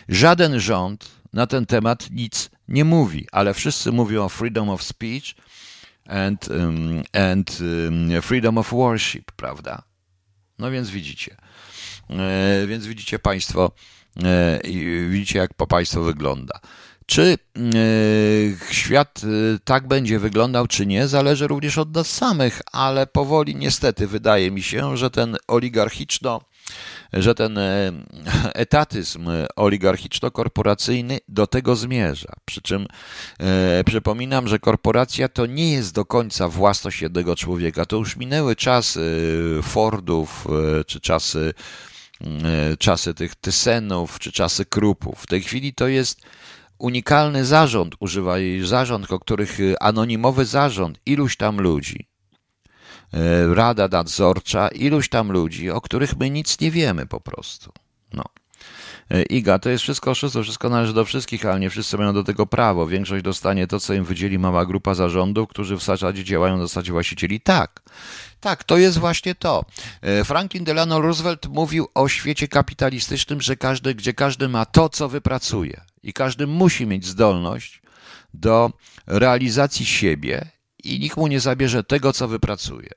Żaden rząd na ten temat nic nie mówi, ale wszyscy mówią o freedom of speech and, um, and um, freedom of worship, prawda? No więc widzicie. E, więc widzicie Państwo, e, widzicie jak Państwo wygląda. Czy e, świat tak będzie wyglądał, czy nie, zależy również od nas samych, ale powoli niestety wydaje mi się, że ten oligarchiczno że ten e, etatyzm oligarchiczno-korporacyjny do tego zmierza. Przy czym e, przypominam, że korporacja to nie jest do końca własność jednego człowieka. To już minęły czasy Fordów, e, czy czasy, e, czasy tych Tysenów, czy czasy Krupów. W tej chwili to jest unikalny zarząd, używaj zarząd, o których anonimowy zarząd, iluś tam ludzi rada nadzorcza, iluś tam ludzi, o których my nic nie wiemy po prostu. No. E, Iga, to jest wszystko oszustwo, wszystko należy do wszystkich, ale nie wszyscy mają do tego prawo. Większość dostanie to, co im wydzieli mała grupa zarządów, którzy w zasadzie działają na zasadzie właścicieli. Tak, tak, to jest właśnie to. E, Franklin Delano Roosevelt mówił o świecie kapitalistycznym, że każdy, gdzie każdy ma to, co wypracuje i każdy musi mieć zdolność do realizacji siebie i nikt mu nie zabierze tego, co wypracuje.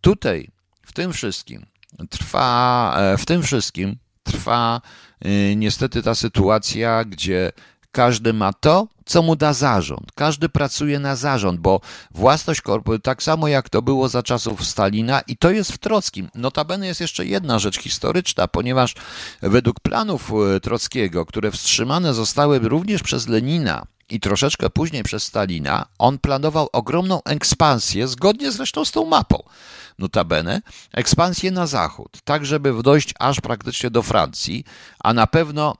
Tutaj, w tym wszystkim, trwa, e, w tym wszystkim trwa e, niestety ta sytuacja, gdzie każdy ma to, co mu da zarząd. Każdy pracuje na zarząd, bo własność korporacyjna, tak samo jak to było za czasów Stalina, i to jest w Trockim. Notabene jest jeszcze jedna rzecz historyczna, ponieważ według planów e, Trockiego, które wstrzymane zostały również przez Lenina, i troszeczkę później przez Stalina, on planował ogromną ekspansję, zgodnie zresztą z tą mapą, notabene, ekspansję na zachód, tak żeby dojść aż praktycznie do Francji, a na pewno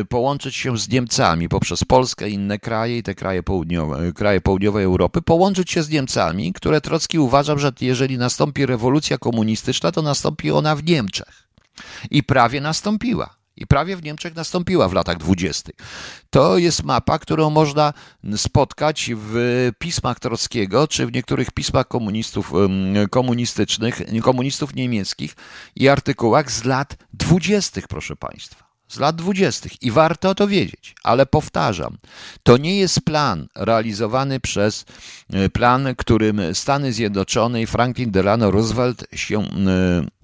y, połączyć się z Niemcami poprzez Polskę inne kraje i te kraje południowe, kraje południowej Europy, połączyć się z Niemcami, które Trocki uważał, że jeżeli nastąpi rewolucja komunistyczna, to nastąpi ona w Niemczech. I prawie nastąpiła i prawie w Niemczech nastąpiła w latach dwudziestych. To jest mapa, którą można spotkać w pismach Trockiego, czy w niektórych pismach komunistów, komunistycznych, komunistów niemieckich i artykułach z lat dwudziestych, proszę Państwa. Z lat dwudziestych. I warto to wiedzieć, ale powtarzam, to nie jest plan realizowany przez e, plan, którym Stany Zjednoczone i Franklin Delano Roosevelt się e,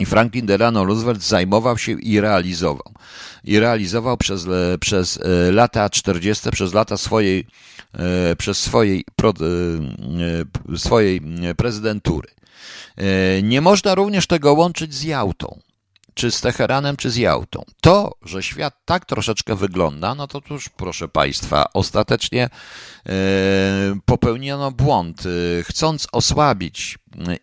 i Franklin Delano Roosevelt zajmował się i realizował. I realizował przez, e, przez e, lata 40., przez lata swojej, e, przez swojej, swojej prezydentury. Nie można również tego łączyć z Jałtą. Czy z Teheranem, czy z Jałtą. To, że świat tak troszeczkę wygląda, no to już, proszę Państwa, ostatecznie e, popełniono błąd, e, chcąc osłabić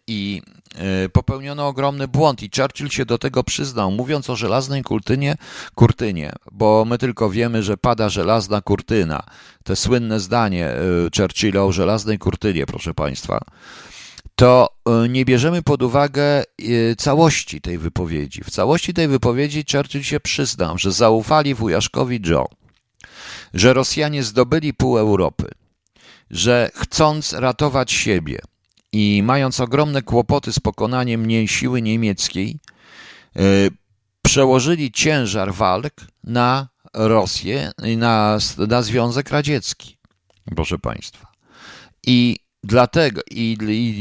i e, popełniono ogromny błąd i Churchill się do tego przyznał, mówiąc o żelaznej kurtynie, kurtynie, bo my tylko wiemy, że pada żelazna kurtyna. Te słynne zdanie Churchilla o żelaznej kurtynie, proszę Państwa to e, nie bierzemy pod uwagę e, całości tej wypowiedzi. W całości tej wypowiedzi Churchill się przyznał, że zaufali wujaszkowi Joe, że Rosjanie zdobyli pół Europy, że chcąc ratować siebie i mając ogromne kłopoty z pokonaniem mniej siły niemieckiej, e, przełożyli ciężar walk na Rosję na, na Związek Radziecki. Proszę Państwa. I Dlatego i,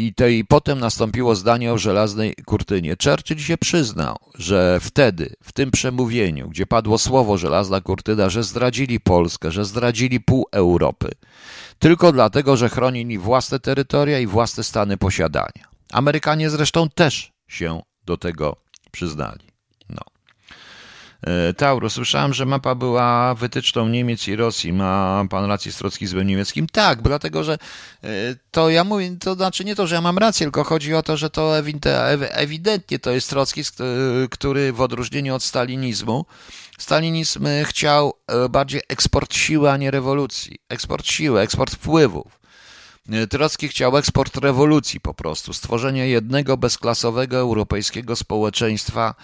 i, to, i potem nastąpiło zdanie o żelaznej kurtynie. Churchill się przyznał, że wtedy, w tym przemówieniu, gdzie padło słowo żelazna kurtyna, że zdradzili Polskę, że zdradzili pół Europy, tylko dlatego, że chronili własne terytoria i własne stany posiadania. Amerykanie zresztą też się do tego przyznali. E, Tauro, słyszałem, że mapa była wytyczną Niemiec i Rosji. Ma pan rację z trockizmem niemieckim? Tak, dlatego, że e, to ja mówię, to znaczy nie to, że ja mam rację, tylko chodzi o to, że to ewidentnie to jest trockizm, który w odróżnieniu od stalinizmu, stalinizm chciał e, bardziej eksport siły, a nie rewolucji. Eksport siły, eksport wpływów. Trocki chciał eksport rewolucji po prostu, stworzenie jednego bezklasowego europejskiego społeczeństwa.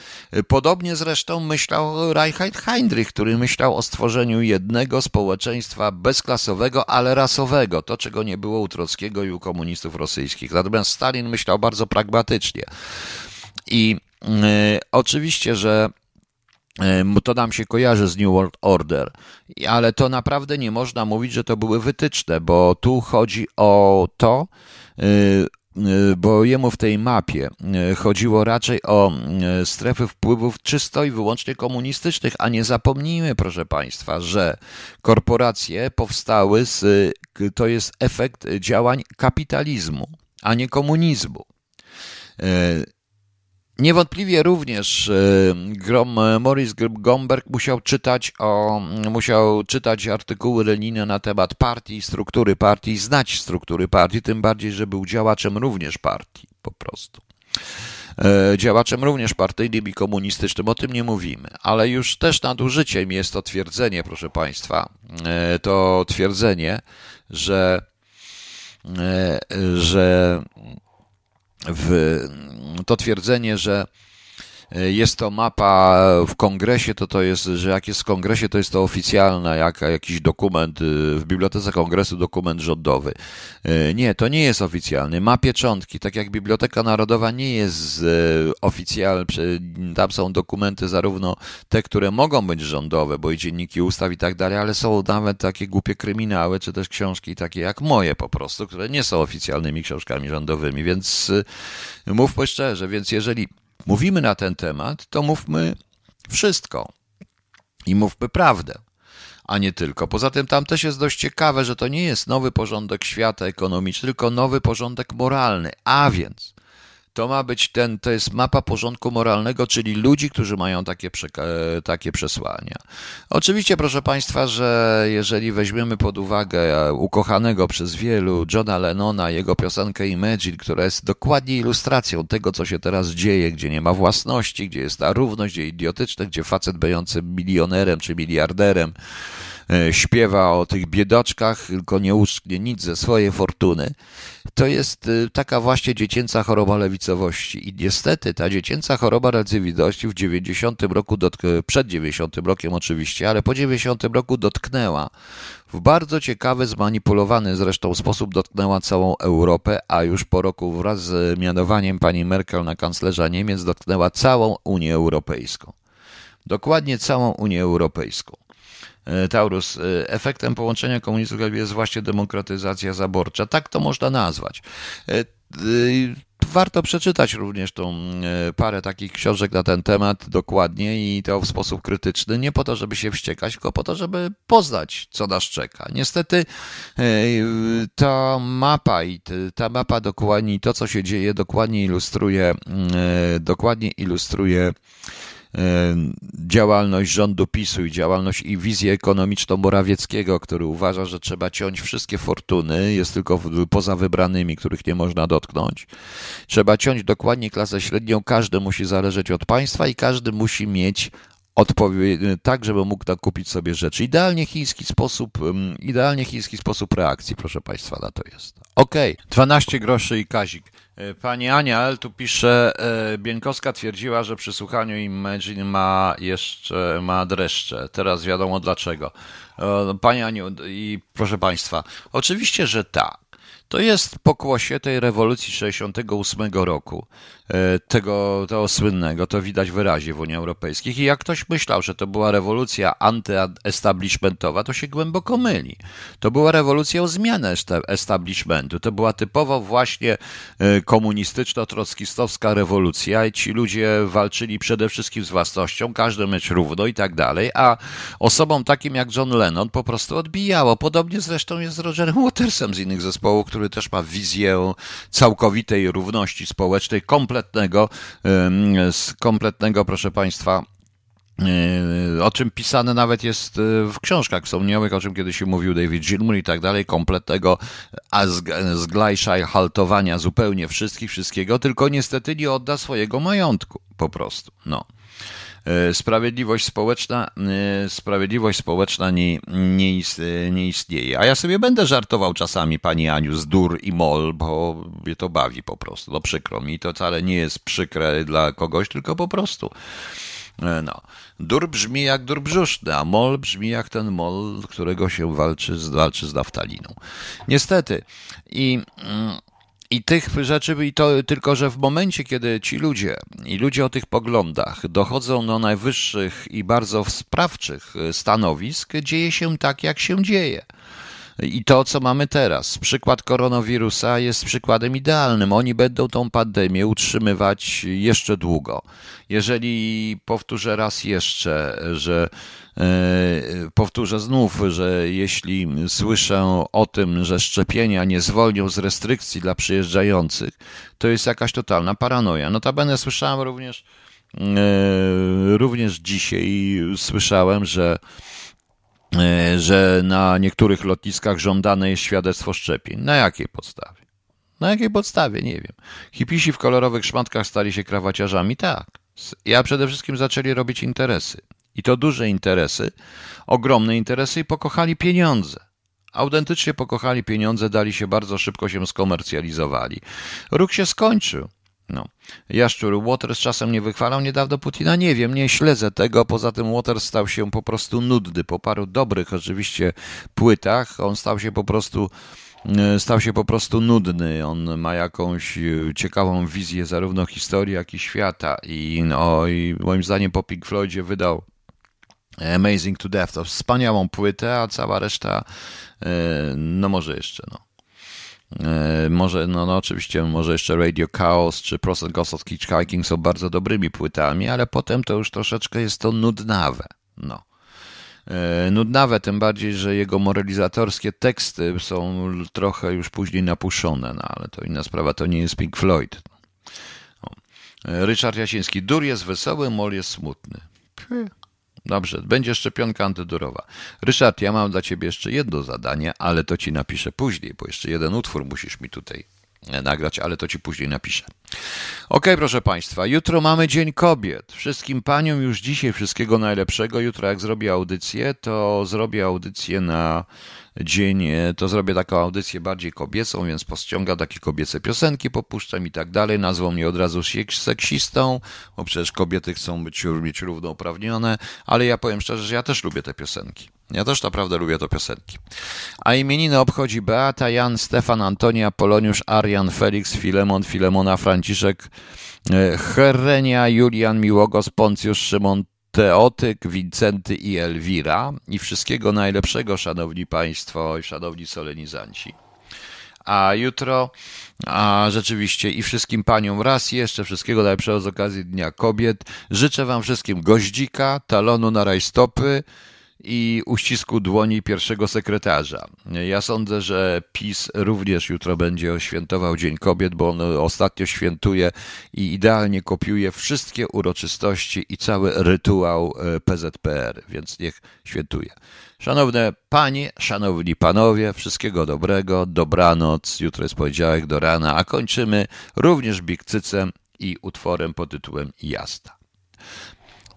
Podobnie zresztą myślał Reinhard Heinrich, który myślał o stworzeniu jednego społeczeństwa bezklasowego, ale rasowego, to czego nie było u Trockiego i u komunistów rosyjskich. Natomiast Stalin myślał bardzo pragmatycznie. I y, oczywiście, że to nam się kojarzy z New World Order, ale to naprawdę nie można mówić, że to były wytyczne, bo tu chodzi o to, y, y, bo jemu w tej mapie chodziło raczej o strefy wpływów czysto i wyłącznie komunistycznych, a nie zapomnijmy, proszę Państwa, że korporacje powstały z, to jest efekt działań kapitalizmu, a nie komunizmu. Niewątpliwie również e, Grom, Morris Gomberg musiał czytać, o, musiał czytać artykuły Lenina na temat partii, struktury partii, znać struktury partii, tym bardziej, że był działaczem również partii, po prostu. E, działaczem również partyjnym i komunistycznym, o tym nie mówimy, ale już też nadużyciem jest to twierdzenie, proszę Państwa, e, to twierdzenie, że, że w to twierdzenie, że jest to mapa w kongresie, to to jest, że jak jest w kongresie, to jest to oficjalna, jak jakiś dokument, e, w bibliotece kongresu dokument rządowy. E, nie, to nie jest oficjalny. Ma pieczątki, tak jak Biblioteka Narodowa nie jest oficjalna, tam są dokumenty zarówno te, które mogą być rządowe, bo i dzienniki ustaw i tak dalej, ale są nawet takie głupie kryminały, czy też książki takie jak moje po prostu, które nie są oficjalnymi książkami rządowymi, więc mówmy szczerze, więc jeżeli mówimy na ten temat, to mówmy wszystko i mówmy prawdę, a nie tylko. Poza tym tam też jest dość ciekawe, że to nie jest nowy porządek świata ekonomiczny, tylko nowy porządek moralny, a więc to ma być ten, to jest mapa porządku moralnego, czyli ludzi, którzy mają takie, takie przesłania. Oczywiście, proszę Państwa, że jeżeli weźmiemy pod uwagę ukochanego przez wielu Johna Lennona, jego piosenkę Imagine, która jest dokładnie ilustracją tego, co się teraz dzieje, gdzie nie ma własności, gdzie jest ta równość, gdzie idiotyczne, gdzie facet będący milionerem czy miliarderem, E, śpiewa o tych biedaczkach, tylko nie uszknie nic ze swojej fortuny. To jest e, taka właśnie dziecięca choroba lewicowości. I niestety ta dziecięca choroba lewicowości w 90 roku, przed 90 rokiem oczywiście, ale po 90 roku dotknęła w bardzo ciekawy, zmanipulowany zresztą sposób dotknęła całą Europę, a już po roku wraz z mianowaniem pani Merkel na kanclerza Niemiec dotknęła całą Unię Europejską. Dokładnie całą Unię Europejską. E, Taurus, e, efektem połączenia komunizmu jest właśnie demokratyzacja zaborcza. Tak to można nazwać. E, warto przeczytać również tą parę takich książek na ten temat dokładnie i to w sposób krytyczny, nie po to, żeby się wściekać, tylko po to, żeby poznać, co nas czeka. Niestety ta mapa i ta mapa dokładnie, to co się dzieje, dokładnie ilustruje, dokładnie ilustruje działalność rządu PiSu i działalność i wizję ekonomiczną Morawieckiego, który uważa, że trzeba ciąć wszystkie fortuny, jest tylko poza wybranymi, których nie można dotknąć. Trzeba ciąć dokładnie klasę średnią, każdy musi zależeć od państwa i każdy musi mieć tak, żeby mógł kupić sobie rzeczy. Idealnie chiński sposób, idealnie chiński sposób reakcji, proszę Państwa, na to jest. Okej, okay. 12 groszy i Kazik. E, pani Ania tu pisze, e, Bieńkowska twierdziła, że przy słuchaniu Imagine ma jeszcze, ma dreszcze. Teraz wiadomo dlaczego. E, pani Aniu i proszę Państwa, oczywiście, że tak. To jest pokłosie tej rewolucji 68 roku. E, tego, tego słynnego, to widać wyraźnie w Unii Europejskiej. I jak ktoś myślał, że to była rewolucja antyestablishmentowa, to się głęboko myli. To była rewolucja o zmianę establishmentu. To była typowo właśnie e, komunistyczno-trockistowska rewolucja i ci ludzie walczyli przede wszystkim z własnością, każdy mieć równo i tak dalej, a osobom takim jak John Lennon po prostu odbijało. Podobnie zresztą jest z Rogerem Watersem z innych zespołów, który też ma wizję całkowitej równości społecznej, kompletnego, kompletnego, proszę Państwa, o czym pisane nawet jest e, w książkach. Wspomniałych, o czym kiedyś mówił David Gilmour i tak dalej, kompletnego zglajsza i haltowania zupełnie wszystkich, wszystkiego, tylko niestety nie odda swojego majątku, po prostu, no. E, sprawiedliwość społeczna, e, sprawiedliwość społeczna nie, nie, nie istnieje. A ja sobie będę żartował czasami, pani Aniu, z dur i mol, bo mnie to bawi po prostu. No przykro mi, to wcale nie jest przykre dla kogoś, tylko po prostu. E, no. Dur brzmi jak dur brzuszny, a mol brzmi jak ten mol, którego się walczy, walczy z naftaliną. Niestety. I... Mm, i tych rzeczy, i to tylko, że w momencie, kiedy ci ludzie i ludzie o tych poglądach dochodzą do najwyższych i bardzo sprawczych stanowisk, dzieje się tak, jak się dzieje. I to, co mamy teraz, przykład koronawirusa jest przykładem idealnym. Oni będą tą pandemię utrzymywać jeszcze długo. Jeżeli powtórzę raz jeszcze, że e, powtórzę znów, że jeśli słyszę o tym, że szczepienia nie zwolnią z restrykcji dla przyjeżdżających, to jest jakaś totalna paranoja. Notabene słyszałem również, e, również dzisiaj słyszałem, że że na niektórych lotniskach żądane jest świadectwo szczepień. Na jakiej podstawie? Na jakiej podstawie? Nie wiem. Hipisi w kolorowych szmatkach stali się krawaciarzami? Tak. Ja przede wszystkim zaczęli robić interesy. I to duże interesy, ogromne interesy i pokochali pieniądze. Autentycznie pokochali pieniądze, dali się bardzo szybko się skomercjalizowali. Ruch się skończył. No. Jaszczur, Waters czasem nie wychwalał niedawno Putina? Nie wiem, nie śledzę tego. Poza tym Waters stał się po prostu nudny. Po paru dobrych oczywiście płytach on stał się po prostu e, stał się po prostu nudny. On ma jakąś e, ciekawą wizję zarówno historii, jak i świata. I, no, i moim zdaniem po Pink Floydzie wydał Amazing to Death. To wspaniałą płytę, a cała reszta, e, no może jeszcze, no. E, może, no, no oczywiście, może jeszcze Radio Chaos czy Process Ghost of Hitchhiking są bardzo dobrymi płytami, ale potem to już troszeczkę jest to nudnawe. No. E, nudnawe, tym bardziej, że jego moralizatorskie teksty są trochę już później napuszone, no ale to inna sprawa, to nie jest Pink Floyd. E, Ryszard Jasiński, dur jest wesoły, mol jest smutny. Dobrze, będzie szczepionka antydurowa. Ryszard, ja mam dla ciebie jeszcze jedno zadanie, ale to ci napiszę później, bo jeszcze jeden utwór musisz mi tutaj nagrać, ale to ci później napiszę. Ok, proszę Państwa, jutro mamy Dzień Kobiet. Wszystkim paniom już dzisiaj wszystkiego najlepszego. Jutro, jak zrobię audycję, to zrobię audycję na dzień, e, to zrobię taką audycję bardziej kobiecą, więc pościąga takie kobiece piosenki, popuszczam i tak dalej. Nazwą mnie od razu seksistą, bo przecież kobiety chcą być, mieć równouprawnione, ale ja powiem szczerze, że ja też lubię te piosenki. Ja też naprawdę lubię te piosenki. A imieniny obchodzi Beata, Jan, Stefan, Antonia, Poloniusz, Arian, Felix, Filemon, Filemona, Franciszek, e, Herenia, Julian, Miłogos, Poncjusz, Szymon, Teotyk, Wincenty i Elwira. I wszystkiego najlepszego, szanowni państwo i szanowni solenizanci. A jutro, a rzeczywiście i wszystkim paniom raz jeszcze wszystkiego najlepszego z okazji Dnia Kobiet. Życzę wam wszystkim goździka, talonu na rajstopy i uścisku dłoni pierwszego sekretarza. Ja sądzę, że PiS również jutro będzie świętował Dzień Kobiet, bo on ostatnio świętuje i idealnie kopiuje wszystkie uroczystości i cały rytuał e, PZPR, więc niech świętuje. Szanowne panie, szanowni panowie, wszystkiego dobrego, dobranoc, jutro jest poniedziałek do rana, a kończymy również Bigcycem i utworem pod tytułem Jazda.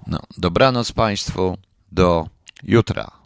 No, dobranoc Państwu, do jutra.